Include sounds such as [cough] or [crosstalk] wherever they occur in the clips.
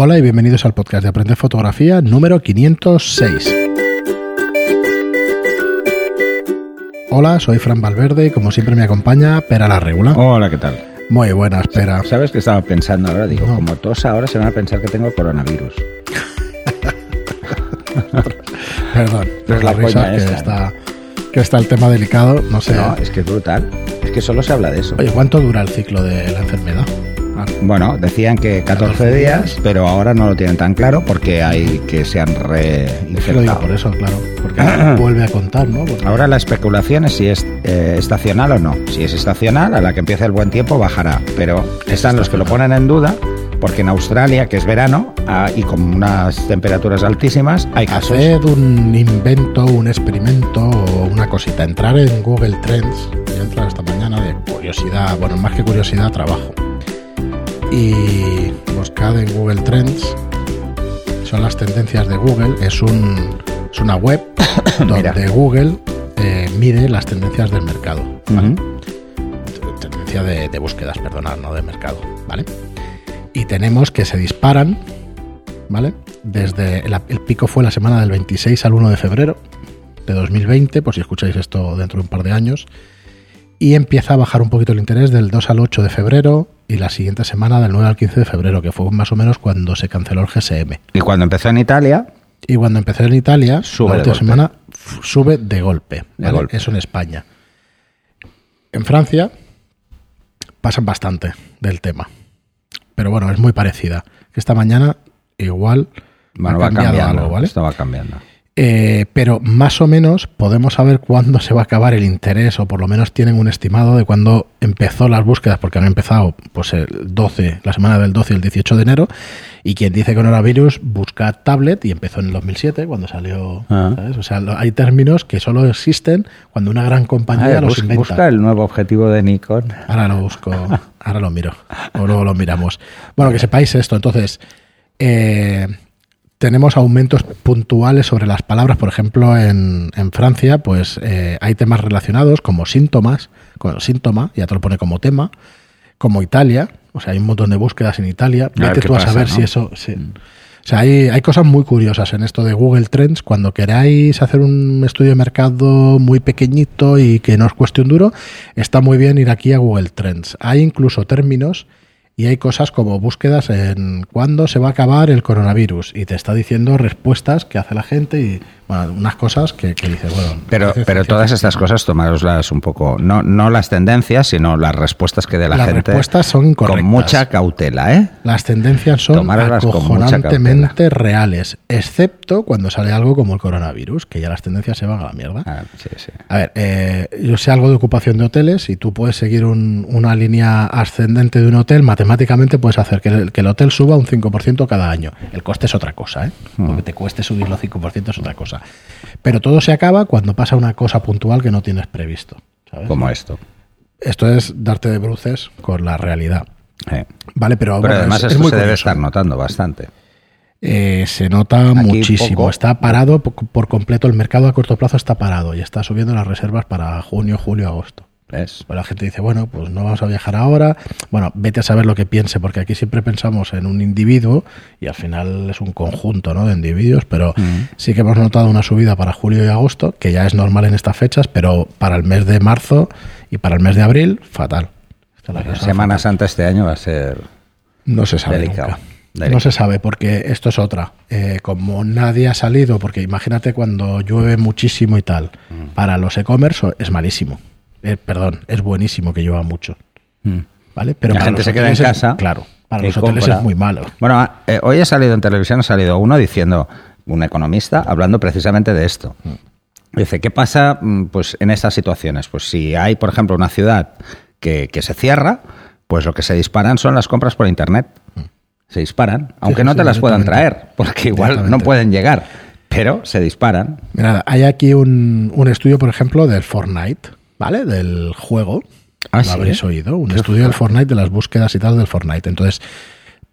Hola y bienvenidos al podcast de Aprender Fotografía número 506. Hola, soy Fran Valverde y como siempre me acompaña Pera la Regula. Hola, ¿qué tal? Muy buenas, Pera. ¿Sabes qué estaba pensando ahora? Digo, No. como todos ahora se van a pensar que tengo coronavirus. [laughs] Perdón, Pero es la la risa que está, que está el tema delicado. No sé. No, es que es brutal. Es que solo se habla de eso. Oye, ¿cuánto dura el ciclo de la enfermedad? Ah, Bueno, decían que 14, 14 días, días. pero ahora no lo tienen tan claro porque hay que se han reinfectado. por eso, claro. Porque [clears throat] vuelve a contar, ¿no? Porque- Ahora la especulación es si es eh, estacional o no. Si es estacional, a la que empiece el buen tiempo bajará. Pero están los que lo ponen en duda, porque en Australia, que es verano, ah, y con unas temperaturas altísimas, hay casos. Haced un invento, un experimento o una cosita. Entrar en Google Trends. Yo entré esta mañana de curiosidad, bueno, más que curiosidad, trabajo. Y buscad en Google Trends. Son las tendencias de Google. Es, un, es una web [coughs] Mira. donde Google eh, mide las tendencias del mercado. ¿vale? Tendencia de, de búsquedas, perdonad, no de mercado, ¿vale? Y tenemos que se disparan, ¿vale? Desde el, el pico fue la semana del 26 al 1 de febrero de 2020, por si escucháis esto dentro de un par de años, y empieza a bajar un poquito el interés del 2 al 8 de febrero y la siguiente semana del 9 al 15 de febrero, que fue más o menos cuando se canceló el GSM. Y cuando empezó en Italia, Y cuando empezó en Italia, Sube la última golpe. semana sube de golpe. De ¿vale? golpe. Eso en España. En Francia pasan bastante del tema. Pero bueno, es muy parecida. Esta mañana igual bueno, ha va cambiado cambiando. algo, ¿vale? Esto va cambiando. Eh, pero más o menos podemos saber cuándo se va a acabar el interés, o por lo menos tienen un estimado de cuándo empezó las búsquedas, porque han empezado pues el 12, la semana del 12 y el 18 de enero, y quien dice coronavirus busca tablet y empezó en el 2007 cuando salió, Ah. ¿sabes? O sea, hay términos que solo existen cuando una gran compañía Ah, los bus- inventa. busca el nuevo objetivo de Nikon. Ahora lo busco, ahora lo miro, o luego lo miramos. Bueno, que sepáis esto, entonces, eh, tenemos aumentos puntuales sobre las palabras, por ejemplo, en, en Francia, pues eh, hay temas relacionados como síntomas, con síntoma, ya te lo pone como tema, como Italia, o sea, hay un montón de búsquedas en Italia, vete tú a pasa, saber ¿no? si eso... si- o sea, hay, hay cosas muy curiosas en esto de Google Trends. Cuando queráis hacer un estudio de mercado muy pequeñito y que no os cueste un duro, está muy bien ir aquí a Google Trends. Hay incluso términos y hay cosas como búsquedas en cuándo se va a acabar el coronavirus y te está diciendo respuestas que hace la gente y bueno, unas cosas que, que dices, bueno. Pero, pero todas estas cosas tomároslas un poco, no, no las tendencias, sino las respuestas que dé la Las gente. respuestas son incorrectas. Con mucha cautela, ¿eh? Las tendencias son acojonantemente reales, excepto cuando sale algo como el coronavirus, que ya las tendencias se van a la mierda. Ah, sí, sí. A ver, eh, yo sé algo de ocupación de hoteles y tú puedes seguir un- una línea ascendente de un hotel, matemáticamente puedes hacer que el, que el hotel suba un 5% cada año. El coste es otra cosa, ¿eh? Lo que te cueste subirlo 5% es otra cosa. Pero todo se acaba cuando pasa una cosa puntual que no tienes previsto. ¿sabes? Como esto. Esto es darte de bruces con la realidad. Eh. Vale, pero, Pero además es- es esto muy se debe estar notando bastante. Eh, se nota muchísimo. poco. Está parado po- por completo. El mercado a corto plazo está parado y está subiendo las reservas para junio, julio, agosto. ¿Ves? Pues la gente dice, bueno, pues no vamos a viajar ahora. Bueno, vete a saber lo que piense, porque aquí siempre pensamos en un individuo y al final es un conjunto ¿no? de individuos, pero sí que hemos notado una subida para julio y agosto, que ya es normal en estas fechas, pero para el mes de marzo y para el mes de abril, fatal. La Semana fatal. Santa este año va a ser. No se sabe Delicado. nunca. No se sabe porque esto es otra. Eh, como nadie ha salido, porque imagínate cuando llueve muchísimo y tal, Mm. para los e-commerce es malísimo. Eh, perdón, es buenísimo que llueva mucho. Mm. ¿Vale? Pero La gente se queda en es- casa claro, para los hoteles compra. es muy malo. Bueno, ah, eh, hoy ha salido en televisión, ha salido uno diciendo, un economista, hablando precisamente de esto. Dice, ¿qué pasa mm, pues, en estas situaciones? Pues si hay, por ejemplo, una ciudad que, que se cierra, pues lo que se disparan son las compras por Internet. Se disparan, aunque sí, no sí, te las puedan traer, porque igual no pueden llegar, pero se disparan. Mirad, hay aquí un, un estudio, por ejemplo, del Fortnite, ¿vale? Del juego. Ah, lo ¿sí? habréis oído. Un estudio del Fortnite, de las búsquedas y tal del Fortnite. Entonces,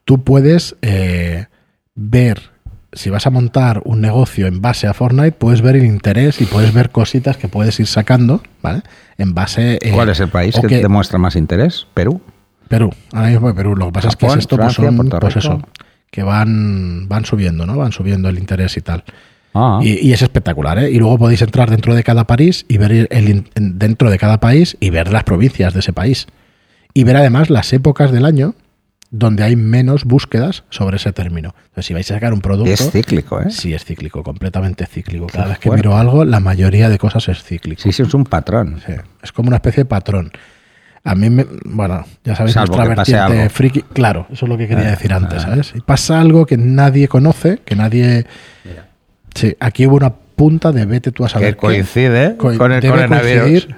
tú puedes eh, ver, si vas a montar un negocio en base a Fortnite, puedes ver el interés y puedes ver cositas que puedes ir sacando, ¿vale? En base... eh, ¿Cuál es el país o que, demuestra más interés? ¿Perú? Perú, ahora mismo Perú. Lo que pasa es que es esto, pues Francia, son, pues eso, que van, van subiendo, ¿no? Van subiendo el interés y tal. Ah. Y, y es espectacular, ¿eh? Y luego podéis entrar dentro de cada país y ver el, dentro de cada país y ver las provincias de ese país. Y ver además las épocas del año donde hay menos búsquedas sobre ese término. Entonces, si vais a sacar un producto, es cíclico, ¿eh? sí es cíclico, completamente cíclico. Cada Qué vez que fuerte. miro algo, la mayoría de cosas es cíclico. Sí, sí, es un patrón. Sí, es como una especie de patrón. A mí, me, bueno, ya sabéis, Salvo nuestra vertiente algo. friki. Claro, eso es lo que quería Ah, decir antes, ah. ¿sabes? Y pasa algo que nadie conoce, que nadie. Sí, aquí hubo una punta de vete tú a saber. Que coincide Co- con el coronavirus. [laughs]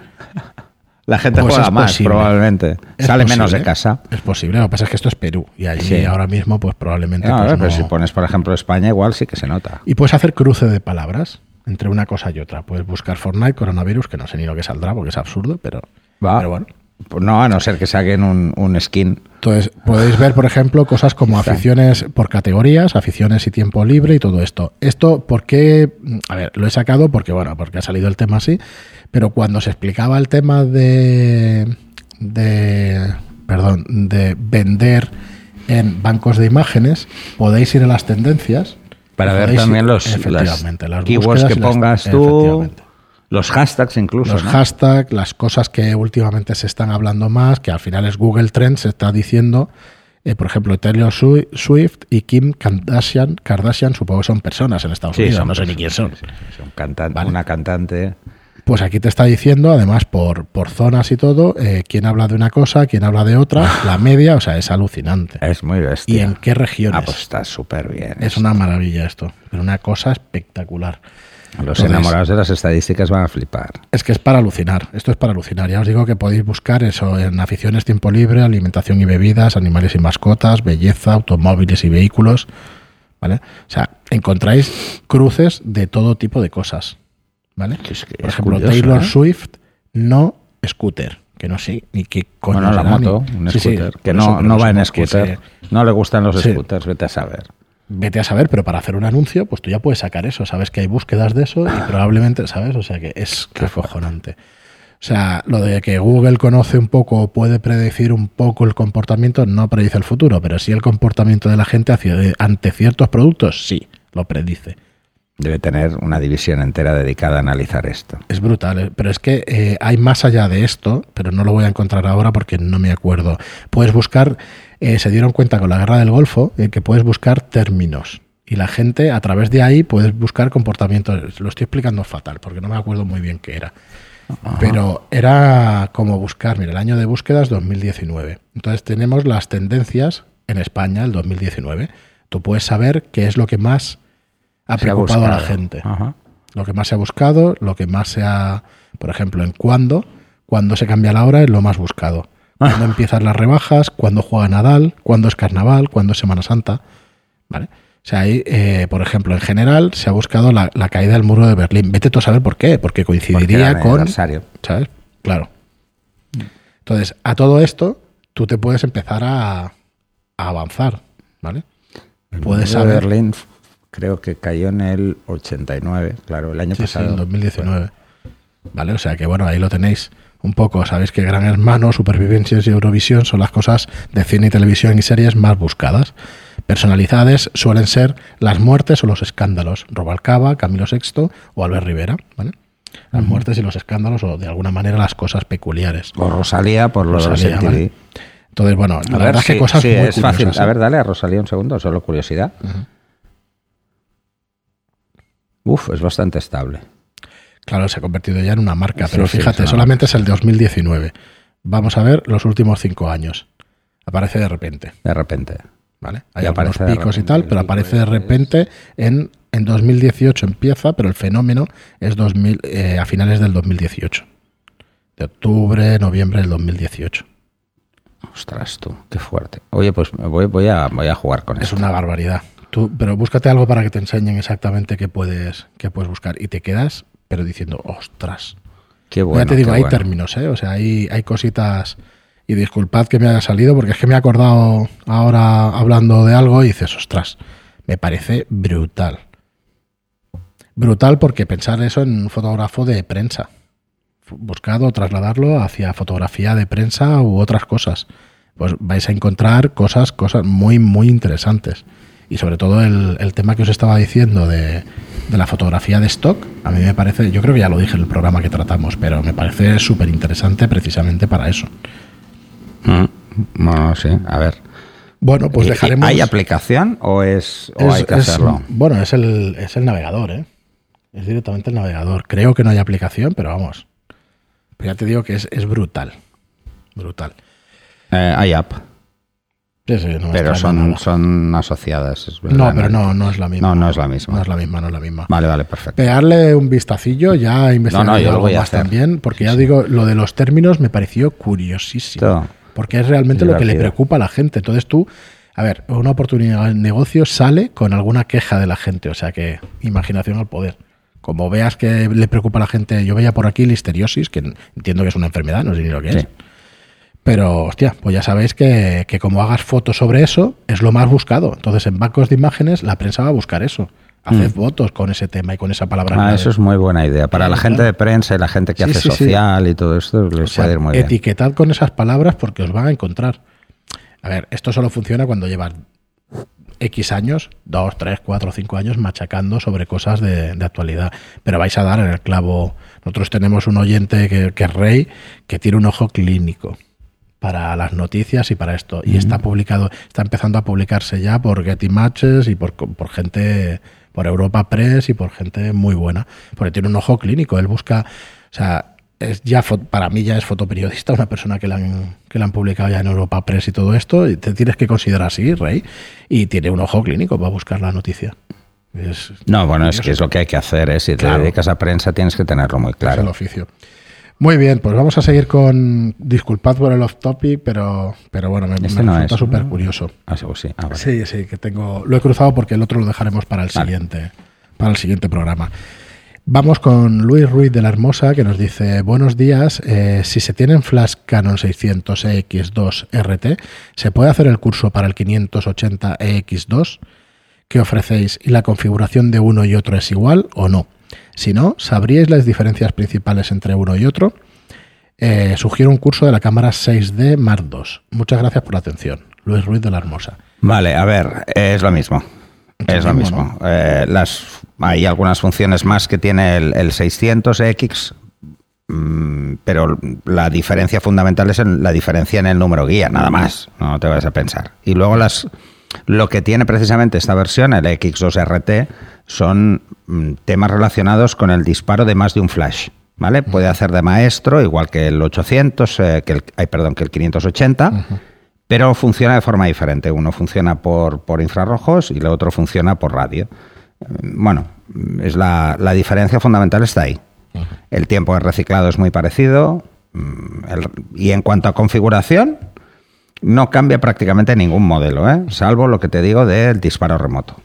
La gente Pues juega más, posible. probablemente. Es Sale posible, menos de casa. Es posible, lo que pasa es que esto es Perú y allí Sí. ahora mismo, pues probablemente. No, pues, pero no- si pones, por ejemplo, España, igual sí que se nota. Y puedes hacer cruce de palabras entre una cosa y otra. Puedes buscar Fortnite, coronavirus, que no sé ni lo que saldrá porque es absurdo, pero, Va. pero bueno. Pues no, a no ser que saquen un, un skin. Entonces, podéis ver, por ejemplo, cosas como aficiones por categorías, aficiones y tiempo libre y todo esto. Esto, ¿por qué? A ver, lo he sacado porque, bueno, porque ha salido el tema así, pero cuando se explicaba el tema de, de, perdón, de vender en bancos de imágenes, podéis ir a las tendencias. Para ver también los efectivamente, las las keywords que y las- pongas tú, efectivamente los hashtags incluso. los ¿no? hashtags, las cosas que últimamente se están hablando más, que al final es Google Trends, se está diciendo, eh, por ejemplo, Taylor Swi- Swift y Kim Kardashian, Kardashian supongo que son personas en Estados Sí, Unidos, no sé ni quién son. sí, son cantan- Vale. Una cantante. Pues aquí te está diciendo, además, por, por zonas y todo, eh, quién habla de una cosa, quién habla de otra, la media, o sea, es alucinante. Es muy bestia. ¿Y en qué regiones? Ah, pues está súper bien. es una maravilla esto, pero una cosa espectacular. Los Entonces- enamorados de las estadísticas van a flipar. Es que es para alucinar, esto es para alucinar. Ya os digo que podéis buscar eso en aficiones, tiempo libre, alimentación y bebidas, animales y mascotas, belleza, automóviles y vehículos. ¿Vale? O sea, encontráis cruces de todo tipo de cosas. ¿Vale? Es que Por ejemplo, curioso, Taylor ¿eh? Swift no scooter, que no sé ni qué coño Bueno, la moto, ni- un Sí, scooter. que no, no va en scooter. se- No le gustan los Sí. scooters, vete a saber. Vete a saber, pero para hacer un anuncio, pues tú ya puedes sacar eso. Sabes que hay búsquedas de eso y [laughs] probablemente, ¿sabes? O sea que es que acojonante. O sea, lo de que Google conoce un poco o puede predecir un poco el comportamiento, no predice el futuro, pero sí el comportamiento de la gente hacia, ante ciertos productos, sí, lo predice. Debe tener una división entera dedicada a analizar esto. Es brutal, eh, pero es que eh, hay más allá de esto, pero no lo voy a encontrar ahora porque no me acuerdo. Puedes buscar, eh, se dieron cuenta con la guerra del Golfo, eh, que puedes buscar términos. Y la gente, a través de ahí, puedes buscar comportamientos. Lo estoy explicando fatal, porque no me acuerdo muy bien qué era. Pero era como buscar, mira, el año de búsqueda es 2019. Entonces tenemos las tendencias en España, el 2019. Tú puedes saber qué es lo que más ha preocupado a la gente Ajá. lo que más se ha buscado, lo que más se ha, por ejemplo, en cuándo, cuándo se cambia la hora es lo más buscado. Cuándo empiezan las rebajas, cuándo juega Nadal, cuándo es Carnaval, cuándo es Semana Santa. ¿Vale? O sea, ahí, eh, por ejemplo, en general se ha buscado la, la caída del muro de Berlín. Vete tú a saber por qué, porque Porque coincidiría era con... ¿Sabes? Claro. Entonces, a todo esto, tú te puedes empezar a, a avanzar, ¿vale? El Puedes muro de saber... Berlín creo que cayó en el 89, claro, el año Sí, sí, pasado. en 2019. Vale, o sea que bueno, ahí lo tenéis un poco. Sabéis que Gran Hermano, Supervivencias y Eurovisión son las cosas de cine y televisión y series más buscadas. Personalidades suelen ser las muertes o los escándalos. Robalcaba, Camilo VI o Albert Rivera. ¿vale? Las muertes y los escándalos o de alguna manera las cosas peculiares. O Rosalía por Rosalía, los. ¿vale? Entonces, bueno, la ver, verdad es que cosas sí, muy es fácil. curiosas, A ¿eh? ver, dale a Rosalía un segundo, solo curiosidad. Uf, es bastante estable. Claro, se ha convertido ya en una marca, Sí, pero sí, fíjate, es una solamente es el 2019. Vamos a ver los últimos cinco años. Aparece de repente, De repente. ¿vale? Hay Y algunos picos y tal, pero aparece de repente en, en 2018 empieza, pero el fenómeno es 2000, eh, a finales del 2018. De octubre, noviembre del 2018. Ostras, tú, qué fuerte. Oye, pues voy, voy, a, voy a jugar con Es esto. una barbaridad. Tú, pero búscate algo para que te enseñen exactamente qué puedes, qué puedes buscar. Y te quedas, pero diciendo, ostras. Qué bueno. ya te digo, hay bueno. términos, ¿eh? O sea, hay, hay cositas. Y disculpad que me haya salido, porque es que me he acordado ahora hablando de algo y dices, ostras, me parece brutal. Brutal porque pensar eso en un fotógrafo de prensa. Buscado trasladarlo hacia fotografía de prensa u otras cosas. Pues vais a encontrar cosas, cosas muy, muy interesantes. Y sobre todo el, el tema que os estaba diciendo de, de, la fotografía de stock, a mí me parece, yo creo que ya lo dije en el programa que tratamos, pero me parece súper interesante precisamente para eso. Mm, bueno, sí, a ver. Bueno, pues dejaremos. ¿Hay aplicación o es o es, hay que es- hacerlo? bueno, es el, es el navegador, ¿eh? Es directamente el navegador. Creo que no hay aplicación, pero vamos. Pero ya te digo que es, es brutal. Brutal. Eh, hay app, Sí, sí, no me pero son, son asociadas. es verdad, No, pero no, no es la misma. No, no es la misma. No es la misma, no es la misma. Vale, vale, perfecto. Pegarle un vistacillo, ya No, no, lo algo más hacer. también, porque ya digo, lo de los términos me pareció curiosísimo. Todo. Porque es realmente lo que le preocupa a la gente. Entonces tú, a ver, una oportunidad de negocio sale con alguna queja de la gente, o sea que imaginación al poder. Como veas que le preocupa a la gente, yo veía por aquí listeriosis, que entiendo que es una enfermedad, no sé ni lo que Sí. es. Pero, hostia, pues ya sabéis que, que como hagas fotos sobre eso, es lo más buscado. Entonces, en bancos de imágenes, la prensa va a buscar eso. Haced votos con ese tema y con esa palabra. Mm. Ah, eso es muy buena idea. Para Sí, la gente claro. de prensa y la gente que Sí, hace sí, social y todo esto, les O sea, puede ir muy bien. etiquetad con esas palabras porque os van a encontrar. A ver, esto solo funciona cuando llevas X años, 2, 3, 4, 5 años machacando sobre cosas de, de actualidad. Pero vais a dar en el clavo. Nosotros tenemos un oyente que, que es rey, que tiene un ojo clínico para las noticias y para esto. Y está publicado, está empezando a publicarse ya por Getty Matches y por, por gente, por Europa Press y por gente muy buena. Porque tiene un ojo clínico. Él busca, o sea, es ya para mí ya es fotoperiodista, una persona que la han, que la han publicado ya en Europa Press y todo esto, y te tienes que considerar así, Rey, y tiene un ojo clínico para buscar la noticia. Es, No, bueno, es que es lo que hay que hacer. ¿eh? Si te Claro. dedicas a prensa, tienes que tenerlo muy es el claro. oficio. Muy bien, pues vamos a seguir con. Disculpad por el off topic, pero, pero bueno, me, Este me no resulta es, súper curioso. Ah, sí, pues sí. Ah, vale. Sí, sí, que tengo. Lo he cruzado porque el otro lo dejaremos para el Vale. siguiente, para el siguiente programa. Vamos con Luis Ruiz de la Hermosa que nos dice buenos días. eh, si se tienen flash Canon 600 EX2 RT, ¿se puede hacer el curso para el 580 EX2 que ofrecéis y la configuración de uno y otro es igual o no? Si no, ¿sabríais las diferencias principales entre uno y otro? Eh, sugiero un curso de la cámara 6D Mark II. Muchas gracias por la atención. Luis Ruiz de la Hermosa. Vale, a ver, es lo mismo. Es lo mismo. Eh, las, hay algunas funciones más que tiene el, el 600X, mm, pero la diferencia fundamental es en- la diferencia en el número guía, nada más. No te vas a pensar. Y luego las, lo que tiene precisamente esta versión, el X2RT, son mm, temas relacionados con el disparo de más de un flash. ¿Vale? Puede hacer de maestro, igual que el 800, eh, que el, ay, perdón, que el 580. Pero funciona de forma diferente. Uno funciona por, por infrarrojos y el otro funciona por radio. Eh, Bueno, es la, la diferencia fundamental está ahí. El tiempo de reciclado es muy parecido. mm, el- y en cuanto a configuración, no cambia prácticamente ningún modelo, ¿eh? salvo lo que te digo del disparo remoto.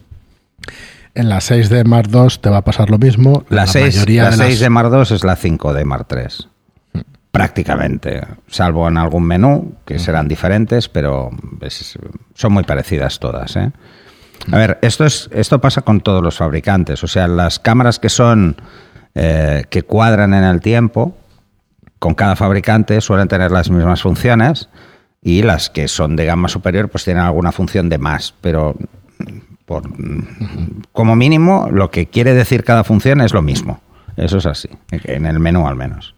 En la 6D Mark II te va a pasar lo mismo. La, 6, mayoría la de 6 las- de Mar 2 es la 5 de Mar 3. Prácticamente, salvo en algún menú, que serán diferentes, pero es- son muy parecidas todas. ¿eh? A ver, esto, es, esto pasa con todos los fabricantes. O sea, las cámaras que son eh, que cuadran en el tiempo, con cada fabricante suelen tener las mismas funciones y las que son de gama superior pues tienen alguna función de más, pero por, como mínimo lo que quiere decir cada función es lo mismo. Eso es así, en el menú al menos.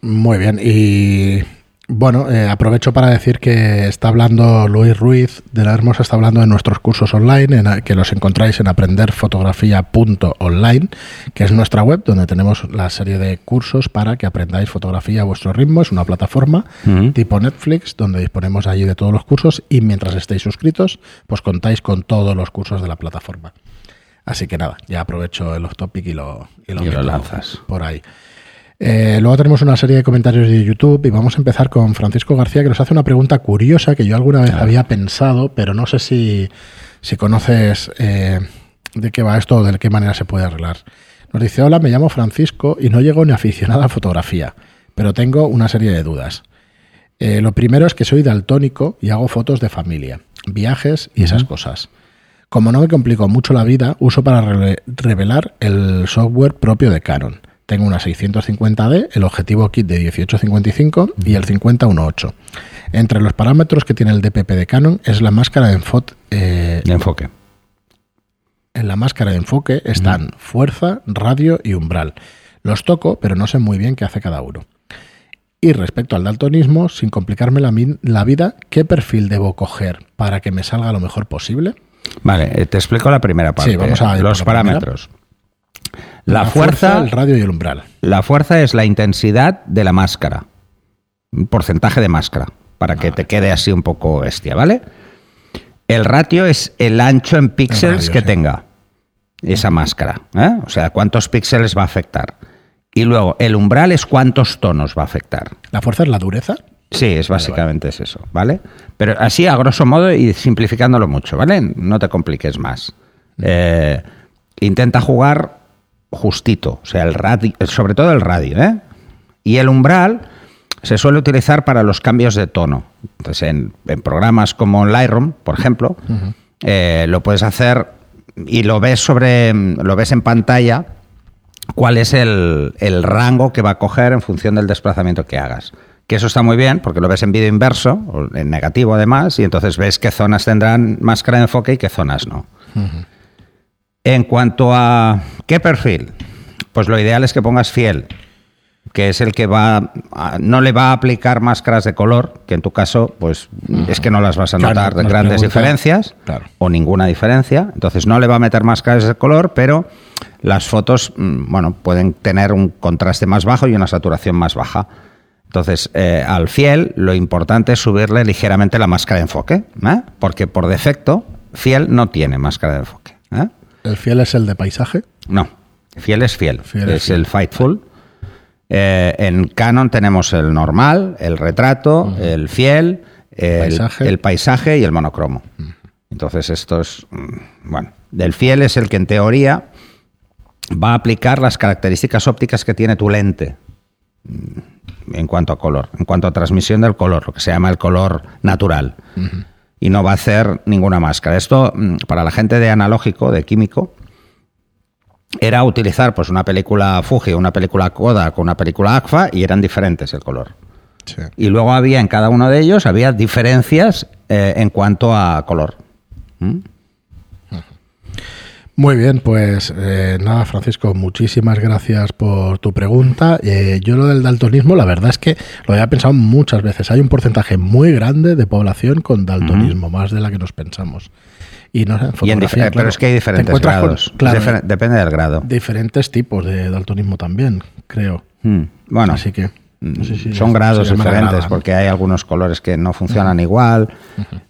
Muy bien. Y bueno, eh, aprovecho para decir que está hablando Luis Ruiz de la Hermosa, está hablando de nuestros cursos online, en, que los encontráis en aprenderfotografía.online, que es nuestra web donde tenemos la serie de cursos para que aprendáis fotografía a vuestro ritmo. Es una plataforma tipo Netflix donde disponemos allí de todos los cursos y mientras estéis suscritos, pues contáis con todos los cursos de la plataforma. Así que nada, ya aprovecho el off topic y lo, Y lo meto lanzas. por ahí. Eh, luego tenemos una serie de comentarios de YouTube y vamos a empezar con Francisco García que nos hace una pregunta curiosa que yo alguna vez había pensado, pero no sé si, si conoces eh, de qué va esto o de qué manera se puede arreglar. Nos dice, hola, me llamo Francisco y no llego ni aficionado a fotografía, pero tengo una serie de dudas. Eh, lo primero es que soy daltónico y hago fotos de familia, viajes y esas cosas. Como no me complico mucho la vida, uso para revelar el software propio de Canon. Tengo una 650D, el objetivo kit de 1855 y el 5018. Entre los parámetros que tiene el DPP de Canon es la máscara de, enfot- eh, De enfoque. en la máscara de enfoque están fuerza, radio y umbral. Los toco, pero no sé muy bien qué hace cada uno. Y respecto al daltonismo, sin complicarme la, vida, ¿qué perfil debo coger para que me salga lo mejor posible? Vale, eh, te explico la primera parte. Sí, vamos a ir los primera. La, fuerza, el radio y el umbral. la fuerza es la intensidad de la máscara. Un porcentaje de máscara, para que te quede así un poco bestia, ¿vale? El ratio es el ancho en píxeles que sí. tenga esa máscara. ¿eh? O sea, cuántos píxeles va a afectar. Y luego, el umbral es cuántos tonos va a afectar. ¿La fuerza es la dureza? Sí, es básicamente es eso, ¿vale? Pero así a grosso modo y simplificándolo mucho, ¿vale? No te compliques más. Eh, intenta jugar justito, o sea, el radio, sobre todo el radio, ¿eh? Y el umbral se suele utilizar para los cambios de tono. Entonces, en, en programas como Lightroom, por ejemplo, eh, lo puedes hacer y lo ves sobre, lo ves en pantalla cuál es el, el rango que va a coger en función del desplazamiento que hagas. Que eso está muy bien porque lo ves en vídeo inverso, o en negativo además, y entonces ves qué zonas tendrán máscara de enfoque y qué zonas no. En cuanto a qué perfil, pues lo ideal es que pongas fiel, que es el que va a- no le va a aplicar máscaras de color, que en tu caso, pues es que no las vas a Claro, notar de grandes pregunta- diferencias Claro. o ninguna diferencia. Entonces no le va a meter máscaras de color, pero las fotos, mm, bueno, pueden tener un contraste más bajo y una saturación más baja. Entonces, eh, al fiel lo importante es subirle ligeramente la máscara de enfoque, ¿eh? porque por defecto fiel no tiene máscara de enfoque. ¿eh? ¿El fiel es el de paisaje? No, fiel es fiel, Fiel es es fiel. el Fightful. Eh, en Canon tenemos el normal, el retrato, el fiel, el Paisaje. el paisaje y el monocromo. Entonces esto es, mm, bueno, del fiel es el que en teoría va a aplicar las características ópticas que tiene tu lente mm, en cuanto a color, en cuanto a transmisión del color, lo que se llama el color natural. Y no va a hacer ninguna máscara. Esto, mm, para la gente de analógico, de químico, era utilizar pues una película Fuji, una película Kodak, una película Agfa y eran diferentes el color. Sí. Y luego había en cada uno de ellos había diferencias eh, en cuanto a color. ¿Mm? Muy bien, pues eh, nada, Francisco, muchísimas gracias por tu pregunta. Eh, yo lo del daltonismo, la verdad es que lo había pensado muchas veces. Hay un porcentaje muy grande de población con daltonismo, más de la que nos pensamos. Y no sé, en Y en dif- fotografía, eh, claro, pero es que hay te diferentes con- grados. claro, Difer- depende del grado. diferentes tipos de daltonismo también, creo. Mm, Bueno, Así que si son grados diferentes grada, ¿no? porque hay algunos colores que no funcionan igual,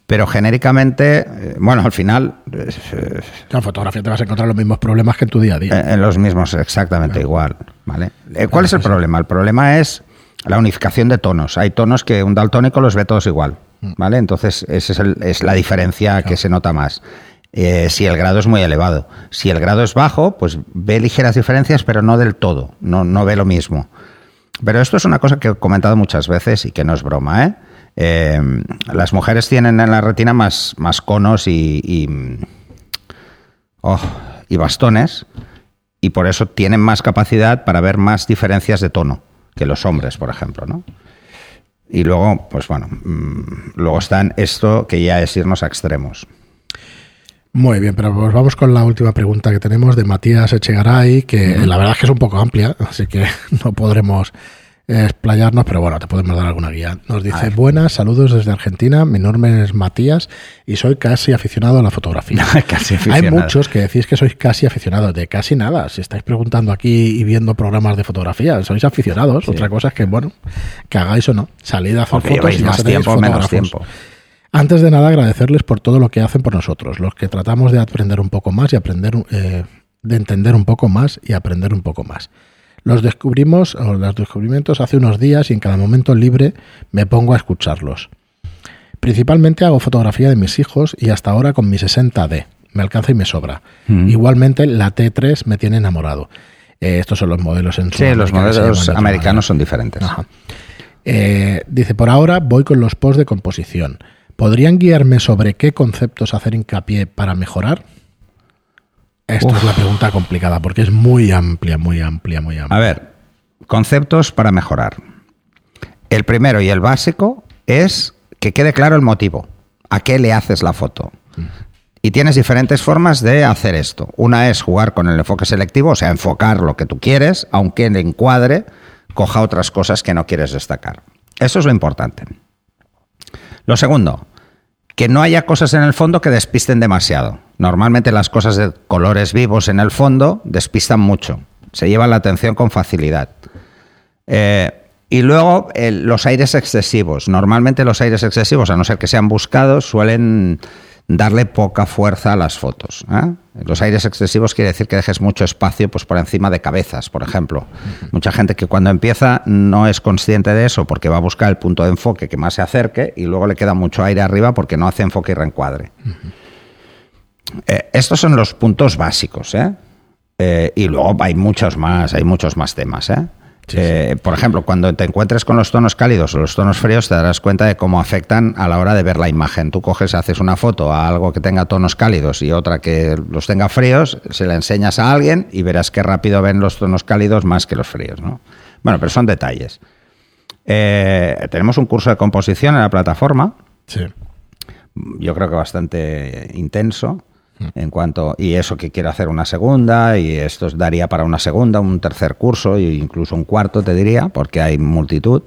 pero genéricamente, eh, bueno, al final eh, En fotografía te vas a encontrar los mismos problemas que en tu día a día. Eh, En los mismos, exactamente igual. ¿vale? Eh, ¿Cuál es el problema? El problema es la unificación de tonos. Hay tonos que un daltónico los ve todos igual. ¿vale? Entonces, esa es, el- es la diferencia que se nota más. Eh, si el grado es muy elevado. Si el grado es bajo, pues ve ligeras diferencias, pero no del todo. No, no ve lo mismo. Pero esto es una cosa que he comentado muchas veces y que no es broma. ¿eh? Eh, las mujeres tienen en la retina más, más conos y, y, oh, y bastones y por eso tienen más capacidad para ver más diferencias de tono que los hombres, por ejemplo, ¿no? Y luego, pues bueno, mm, luego están esto que ya es irnos a extremos. Muy bien, pero pues vamos con la última pregunta que tenemos de Matías Echegaray, que la verdad es que es un poco amplia, [laughs] así que [laughs] no podremos explayarnos, pero bueno, te podemos dar alguna guía. Nos dice, buenas, saludos desde Argentina, mi nombre es Matías y soy casi aficionado a la fotografía. [laughs] Casi Hay muchos que decís que sois casi aficionados, de casi nada. Si estáis preguntando aquí y viendo programas de fotografía, sois aficionados. Otra cosa es que, bueno, que hagáis o no. Salid a hacer Porque fotos y ya más seréis tiempo menos tiempo. Antes de nada, agradecerles por todo lo que hacen por nosotros, los que tratamos de aprender un poco más y aprender, eh, de entender un poco más y aprender un poco más. Los descubrimos, o los descubrimientos hace unos días y en cada momento libre me pongo a escucharlos. Principalmente hago fotografía de mis hijos y hasta ahora con mi 60D. Me alcanza y me sobra. Mm. Igualmente la T3 me tiene enamorado. Eh, estos son los modelos en Sí, los modelos americanos son diferentes. Ajá. Eh, dice, por ahora voy con los posts de composición. ¿Podrían guiarme sobre qué conceptos hacer hincapié para mejorar? Esto es la pregunta complicada porque es muy amplia, muy amplia, muy amplia. A ver, conceptos para mejorar. El primero y el básico es que quede claro el motivo. ¿A qué le haces la foto? Y tienes diferentes formas de hacer esto. Una es jugar con el enfoque selectivo, o sea, enfocar lo que tú quieres, aunque el encuadre coja otras cosas que no quieres destacar. Eso es lo importante. Lo segundo, que no haya cosas en el fondo que despisten demasiado. Normalmente las cosas de colores vivos en el fondo despistan mucho, se llevan la atención con facilidad. Eh, y luego los aires excesivos. Normalmente los aires excesivos, a no ser que sean buscados, suelen darle poca fuerza a las fotos. ¿eh? Los aires excesivos quiere decir que dejes mucho espacio pues, por encima de cabezas, por ejemplo. Mucha gente que cuando empieza no es consciente de eso porque va a buscar el punto de enfoque que más se acerque y luego le queda mucho aire arriba porque no hace enfoque y reencuadre. Eh, estos son los puntos básicos. ¿eh? y luego hay muchos más, hay muchos más temas. ¿eh? Eh, por ejemplo, cuando te encuentres con los tonos cálidos o los tonos fríos, te darás cuenta de cómo afectan a la hora de ver la imagen. Tú coges, haces una foto a algo que tenga tonos cálidos y otra que los tenga fríos, se la enseñas a alguien y verás qué rápido ven los tonos cálidos más que los fríos. ¿no? Bueno, pero son detalles. Eh, tenemos un curso de composición en la plataforma. Sí. Yo creo que bastante intenso en cuanto y eso que quiero hacer una segunda y esto daría para una segunda, un tercer curso e incluso un cuarto te diría porque hay multitud.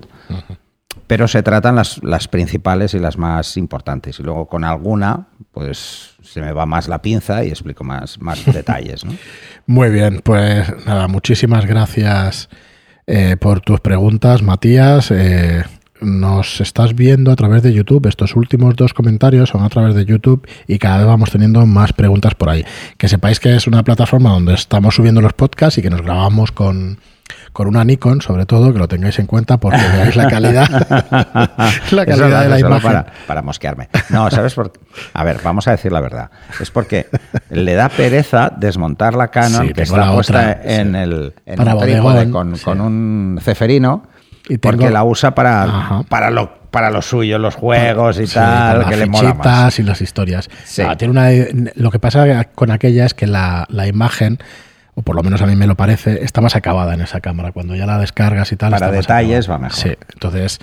Pero se tratan las, las, principales y las más importantes. Y luego con alguna, pues se me va más la pinza y explico más, más [laughs] detalles. Muy bien, pues nada, muchísimas gracias eh, por tus preguntas, Matías. Eh, nos estás viendo a través de YouTube. Estos últimos dos comentarios son a través de YouTube y cada vez vamos teniendo más preguntas por ahí. Que sepáis que es una plataforma donde estamos subiendo los podcasts y que nos grabamos con, con una Nikon, sobre todo, que lo tengáis en cuenta porque [laughs] veáis la calidad, [laughs] la calidad de la imagen. Para, para, mosquearme. No, ¿sabes por qué? A ver, vamos a decir la verdad. Es porque le da pereza desmontar la Canon que está puesta en el en un con, con un ceferino porque la usa para, para, lo, para lo suyo, los juegos y tal, que le mola más. y las historias. Ah, tiene una, lo que pasa con aquella es que la, imagen o por lo menos a mí me lo parece, está más acabada en esa cámara. Cuando ya la descargas y tal. Para detalles va mejor. Sí, entonces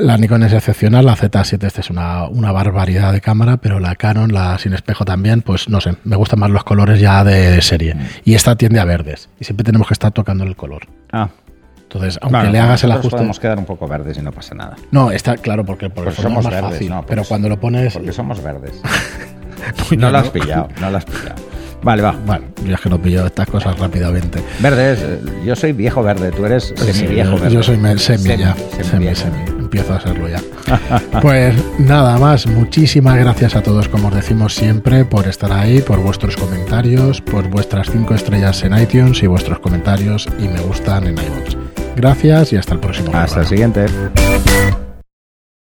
la Nikon es excepcional, la Z7 esta es una, una, barbaridad de cámara, pero la Canon, la sin espejo también, pues no sé, me gustan más los colores ya de serie. Mm. Y esta tiende a verdes. Y siempre tenemos que estar tocando el color. Ah, entonces, aunque le hagas el ajuste. podemos quedar un poco verdes y no pasa nada. No, está claro, porque, porque somos más verdes, fácil. pero cuando lo pones. Porque somos verdes. [laughs] no lo has pillado, no lo has pillado. Vale, va. Vale, yo es que no pillo estas cosas rápidamente. Verdes, eh, yo soy viejo verde, tú eres semi viejo verde. Yo soy semi, ya. Semi, semi, Empiezo a serlo ya. [laughs] pues nada más, muchísimas gracias a todos, como os decimos siempre, por estar ahí, por vuestros comentarios, por vuestras cinco estrellas en iTunes y vuestros comentarios y me gustan en iVoox. Gracias y hasta el próximo. Hasta el siguiente.